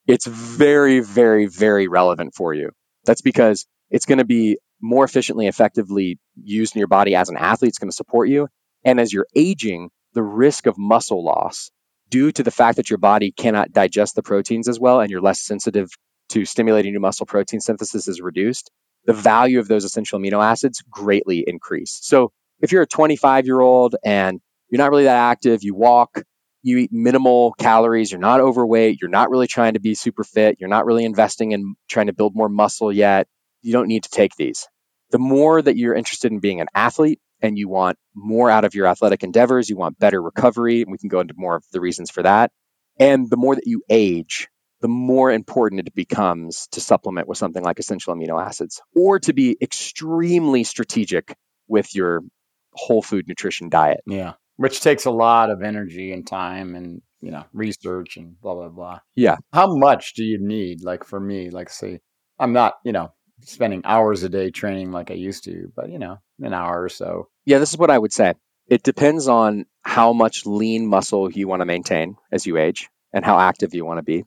S2: it's very, very, very relevant for you. That's because it's going to be more efficiently, effectively used in your body as an athlete. It's going to support you. And as you're aging, the risk of muscle loss due to the fact that your body cannot digest the proteins as well and you're less sensitive to stimulating new muscle protein synthesis is reduced, the value of those essential amino acids greatly increase. So if you're a 25 year old and you're not really that active, you walk, you eat minimal calories, you're not overweight, you're not really trying to be super fit, you're not really investing in trying to build more muscle yet, you don't need to take these. The more that you're interested in being an athlete and you want more out of your athletic endeavors, you want better recovery, and we can go into more of the reasons for that. And the more that you age, the more important it becomes to supplement with something like essential amino acids or to be extremely strategic with your whole food nutrition diet.
S1: Yeah. Which takes a lot of energy and time and, you know, research and blah, blah, blah.
S2: Yeah.
S1: How much do you need? Like for me, like say, I'm not, you know, spending hours a day training like I used to, but, you know, an hour or so.
S2: Yeah, this is what I would say. It depends on how much lean muscle you want to maintain as you age and how active you want to be.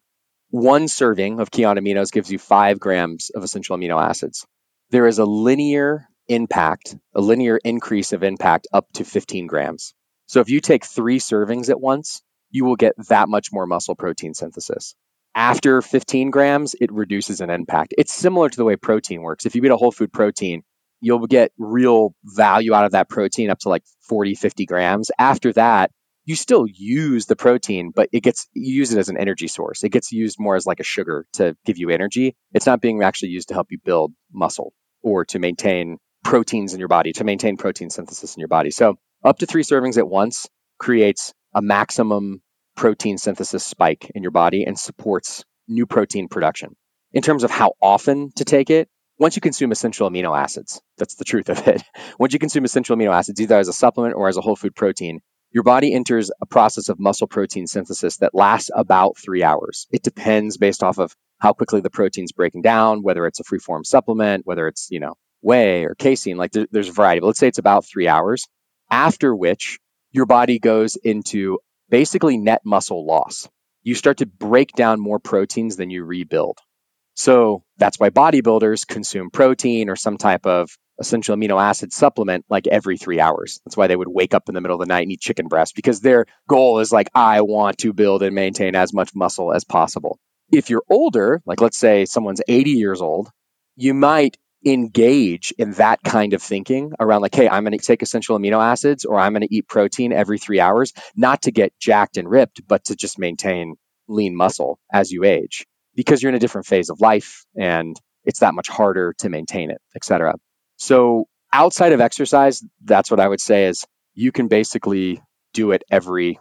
S2: One serving of Kion aminos gives you five grams of essential amino acids. There is a linear impact, a linear increase of impact up to 15 grams. So if you take three servings at once, you will get that much more muscle protein synthesis. After 15 grams, it reduces an impact. It's similar to the way protein works. If you eat a whole food protein, you'll get real value out of that protein up to like 40, 50 grams. After that, you still use the protein, but it gets you use it as an energy source. It gets used more as like a sugar to give you energy. It's not being actually used to help you build muscle or to maintain proteins in your body, to maintain protein synthesis in your body. So up to three servings at once creates a maximum protein synthesis spike in your body and supports new protein production. In terms of how often to take it, once you consume essential amino acids, that's the truth of it. <laughs> Once you consume essential amino acids, either as a supplement or as a whole food protein, your body enters a process of muscle protein synthesis that lasts about three hours. It depends based off of how quickly the protein's breaking down, whether it's a free form supplement, whether it's, you know, whey or casein, like there, there's a variety. But let's say it's about three hours, after which your body goes into basically net muscle loss. You start to break down more proteins than you rebuild. So that's why bodybuilders consume protein or some type of essential amino acid supplement like every three hours. That's why they would wake up in the middle of the night and eat chicken breast because their goal is like, I want to build and maintain as much muscle as possible. If you're older, like let's say someone's 80 years old, you might engage in that kind of thinking around like, hey, I'm going to take essential amino acids or I'm going to eat protein every three hours, not to get jacked and ripped, but to just maintain lean muscle as you age because you're in a different phase of life and it's that much harder to maintain it, et cetera. So outside of exercise, that's what I would say is you can basically do it every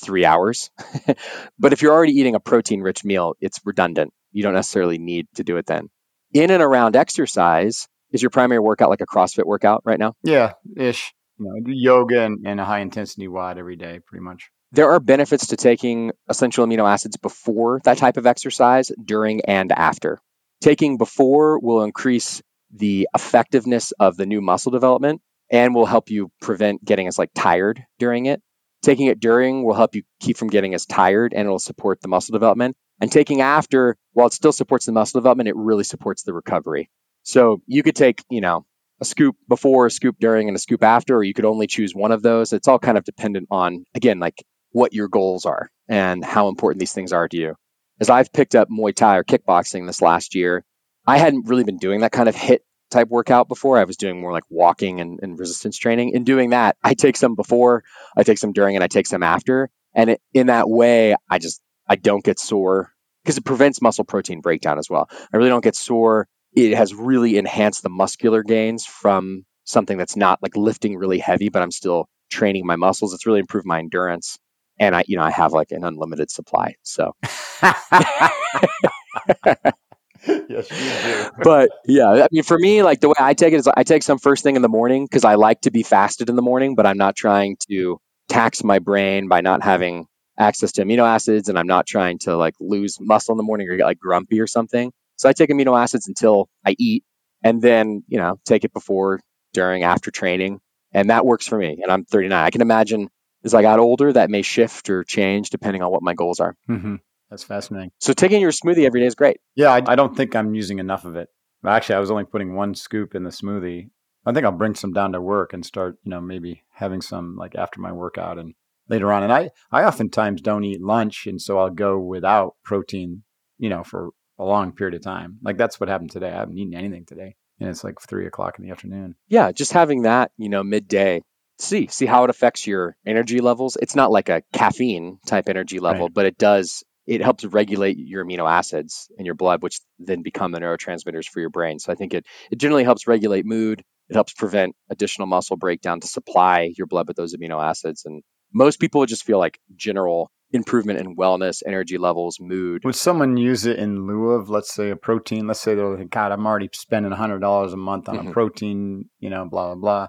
S2: three hours. <laughs> but if you're already eating a protein rich meal, it's redundant. You don't necessarily need to do it then. In and around exercise, is your primary workout like a CrossFit workout right now?
S1: Yeah, ish. You know, yoga and, and a high intensity WOD every day, pretty much.
S2: There are benefits to taking essential amino acids before that type of exercise, during and after. Taking before will increase the effectiveness of the new muscle development and will help you prevent getting as like tired during it. Taking it during will help you keep from getting as tired and it'll support the muscle development. And taking after, while it still supports the muscle development, it really supports the recovery. So you could take, you know, a scoop before, a scoop during, and a scoop after, or you could only choose one of those. It's all kind of dependent on, again, like what your goals are and how important these things are to you. As I've picked up Muay Thai or kickboxing this last year, I hadn't really been doing that kind of hit type workout before. I was doing more like walking and, and resistance training. In doing that, I take some before, I take some during, and I take some after. And it, in that way, I just I don't get sore because it prevents muscle protein breakdown as well. I really don't get sore. It has really enhanced the muscular gains from something that's not like lifting really heavy, but I'm still training my muscles. It's really improved my endurance. And I, you know, I have like an unlimited supply. So <laughs>
S1: yes, you do. <laughs>
S2: but yeah, I mean, for me, like the way I take it is I take some first thing in the morning because I like to be fasted in the morning, but I'm not trying to tax my brain by not having access to amino acids and I'm not trying to like lose muscle in the morning or get like grumpy or something. So I take amino acids until I eat and then, you know, take it before, during, after training. And that works for me. And I'm 39. I can imagine as I got older, that may shift or change depending on what my goals are.
S1: Mm-hmm. That's fascinating.
S2: So taking your smoothie every day is great.
S1: Yeah, I, I don't think I'm using enough of it. Actually, I was only putting one scoop in the smoothie. I think I'll bring some down to work and start, you know, maybe having some like after my workout and later on. And I, I oftentimes don't eat lunch, and so I'll go without protein, you know, for a long period of time. Like that's what happened today. I haven't eaten anything today, and it's like three o'clock in the afternoon.
S2: Yeah, just having that, you know, midday. See, see how it affects your energy levels. It's not like a caffeine type energy level,
S1: Right.
S2: but it does. It helps regulate your amino acids in your blood, which then become the neurotransmitters for your brain. So I think it it generally helps regulate mood, It helps prevent additional muscle breakdown to supply your blood with those amino acids. And most people just feel like general improvement in wellness, energy levels, mood.
S1: Would someone use it in lieu of, let's say, a protein? Let's say they're like, God, I'm already spending $100 a month on mm-hmm. a protein, you know, blah, blah, blah.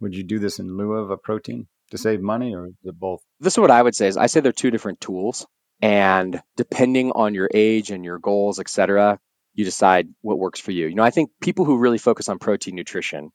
S1: Would you do this in lieu of a protein to save money or is it both?
S2: This is what I would say is I say they're two different tools. And depending on your age and your goals, et cetera, you decide what works for you. You know, I think people who really focus on protein nutrition,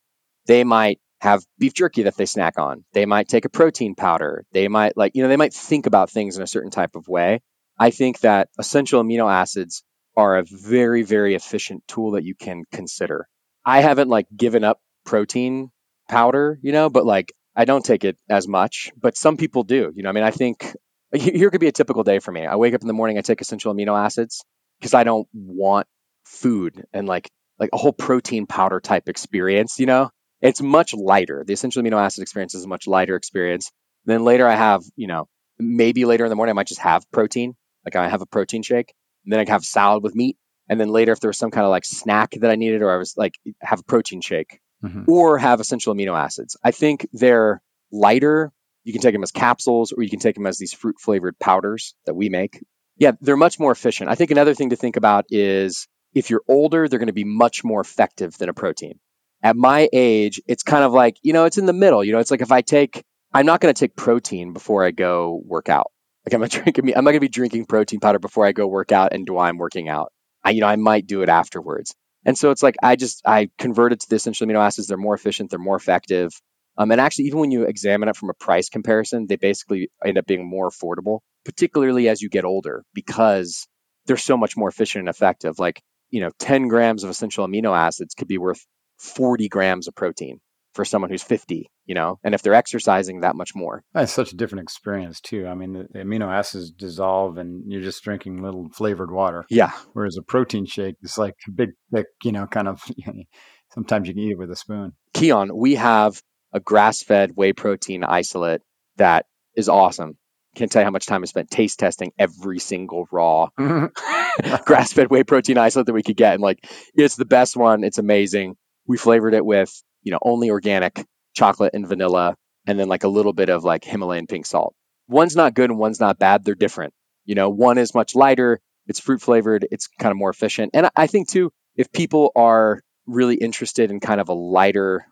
S2: they might have beef jerky that they snack on. They might take a protein powder. They might like, you know, they might think about things in a certain type of way. I think that essential amino acids are a very, very efficient tool that you can consider. I haven't like given up protein powder, you know, but like I don't take it as much, but some people do. You know, I mean, I think <laughs> here could be a typical day for me. I wake up in the morning, I take essential amino acids because I don't want food and like like a whole protein powder type experience, you know? It's much lighter. The essential amino acid experience is a much lighter experience. Then later I have, you know, maybe later in the morning I might just have protein. Like I have a protein shake. And then I have salad with meat. And then later if there was some kind of like snack that I needed or I was like have a protein shake mm-hmm. or have essential amino acids. I think they're lighter. You can take them as capsules or you can take them as these fruit flavored powders that we make. Yeah, they're much more efficient. I think another thing to think about is if you're older, they're going to be much more effective than a protein. At my age, it's kind of like, you know, it's in the middle. You know, it's like if I take, I'm not going to take protein before I go work out. Like I'm not <laughs> drinking, I'm not going to be drinking protein powder before I go work out and while I'm working out. I, you know, I might do it afterwards. And so it's like I just I converted to the essential amino acids. They're more efficient. They're more effective. Um, and actually, even when you examine it from a price comparison, they basically end up being more affordable, particularly as you get older, because they're so much more efficient and effective. Like you know, 10 grams of essential amino acids could be worth 40 grams of protein for someone who's 50, you know, and if they're exercising that much more.
S1: That's such a different experience too. I mean, the, the, amino acids dissolve and you're just drinking little flavored water.
S2: Yeah.
S1: Whereas a protein shake is like a big, thick, you know, kind of, <laughs> sometimes you can eat it with a spoon.
S2: Kion, we have a grass fed whey protein isolate that is awesome. Can't tell you how much time I spent taste testing every single raw <laughs> <laughs> grass fed whey protein isolate that we could get. And like, it's the best one. It's amazing. We flavored it with, you know, only organic chocolate and vanilla, and then like a little bit of like Himalayan pink salt. One's not good and one's not bad. They're different. You know, one is much lighter. It's fruit flavored. It's kind of more efficient. And I think too, if people are really interested in kind of a lighter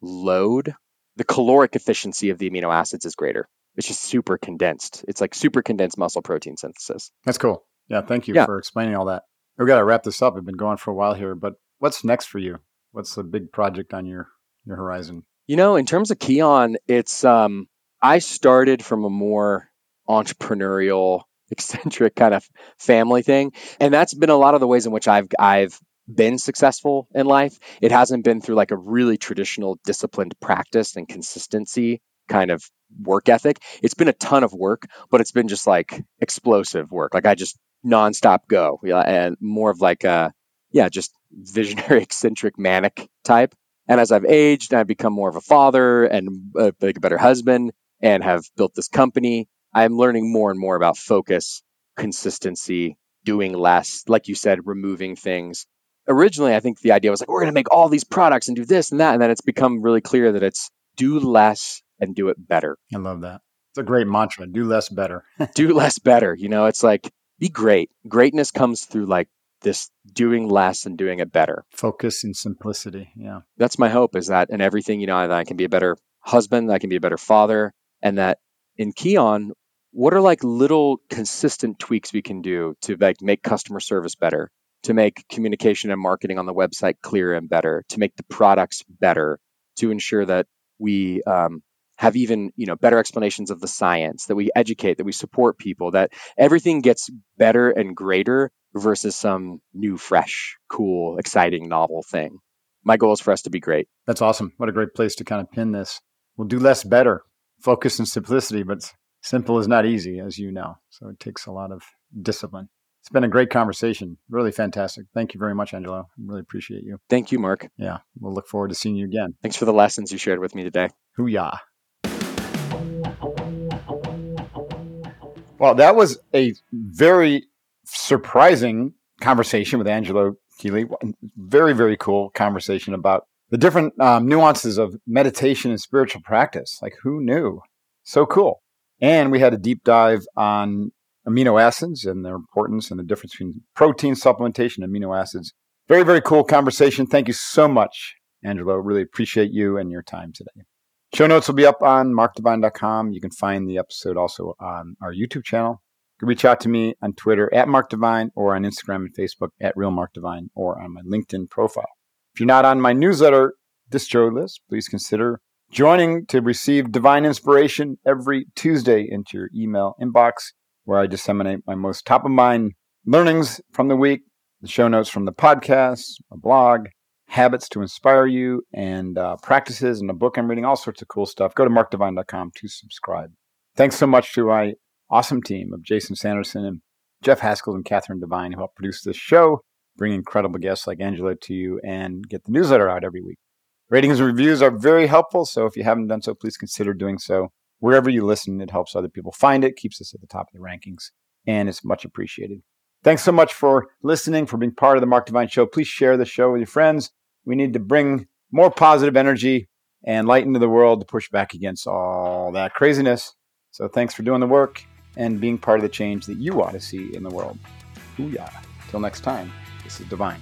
S2: load, the caloric efficiency of the amino acids is greater. It's just super condensed. It's like super condensed muscle protein synthesis.
S1: That's cool. Yeah, thank you yeah. for explaining all that. We've got to wrap this up. I've been going for a while here, but what's next for you? What's the big project on your your horizon?
S2: You know, in terms of Kion, it's um I started from a more entrepreneurial, <laughs> eccentric kind of family thing, and that's been a lot of the ways in which I've I've been successful in life. It hasn't been through like a really traditional disciplined practice and consistency kind of work ethic. It's been a ton of work, but it's been just like explosive work. Like I just nonstop go, yeah, and more of like a yeah, just visionary, <laughs> eccentric, manic type. And as I've aged, and I've become more of a father and a, a better husband, and have built this company. I'm learning more and more about focus, consistency, doing less, like you said, removing things. Originally, I think the idea was like, we're going to make all these products and do this and that. And then it's become really clear that it's do less and do it better.
S1: I love that. It's a great mantra. Do less better. <laughs>
S2: do less better. You know, it's like be great. Greatness comes through like this doing less and doing it better.
S1: Focus and simplicity. Yeah.
S2: That's my hope is that in everything, you know, I can be a better husband, I can be a better father, and that in Kion, what are like little consistent tweaks we can do to like make customer service better, to make communication and marketing on the website clearer and better, to make the products better, to ensure that we um, have even you know better explanations of the science that we educate that we support people that everything gets better and greater versus some new fresh cool exciting novel thing. My goal is for us to be great.
S1: That's awesome. What a great place to kind of pin this. We'll do less better. Focus and simplicity but simple is not easy as you know so it takes a lot of discipline. It's been a great conversation. Really fantastic. Thank you very much angelo. I really appreciate you.
S2: Thank you mark.
S1: Yeah we'll look forward to seeing you again.
S2: Thanks for the lessons you shared with me today.
S1: Hoo-yah. Well, that was a very surprising conversation with Angelo Keely. Very, very cool conversation about the different um, nuances of meditation and spiritual practice. Like, who knew? So cool. And we had a deep dive on amino acids and their importance and the difference between protein supplementation and amino acids. Very, very cool conversation. Thank you so much, Angelo. Really appreciate you and your time today. Show notes will be up on markdivine.com. You can find the episode also on our YouTube channel. Can reach out to me on Twitter at markdivine or on Instagram and Facebook at realmarkdivine or on my LinkedIn profile. If you're not on my newsletter distro list, please consider joining to receive divine inspiration every Tuesday into your email inbox, where I disseminate my most top of mind learnings from the week, the show notes from the podcast, a blog, habits to inspire you, and uh, practices and a book I'm reading, all sorts of cool stuff. Go to markdivine.com to subscribe. Thanks so much to my awesome team of Jason Sanderson and Jeff Haskell and Catherine Devine who help produce this show bring incredible guests like Angelo to you, and get the newsletter out every week. Ratings and reviews are very helpful, so if you haven't done so, please consider doing so. Wherever you listen, it helps other people find it, keeps us at the top of the rankings, and it's much appreciated. Thanks so much for listening, for being part of the Mark Divine Show. Please share the show with your friends. We need to bring more positive energy and light into the world to push back against all that craziness. So thanks for doing the work and being part of the change that you want to see in the world. Booyah. Till next time. This is Divine.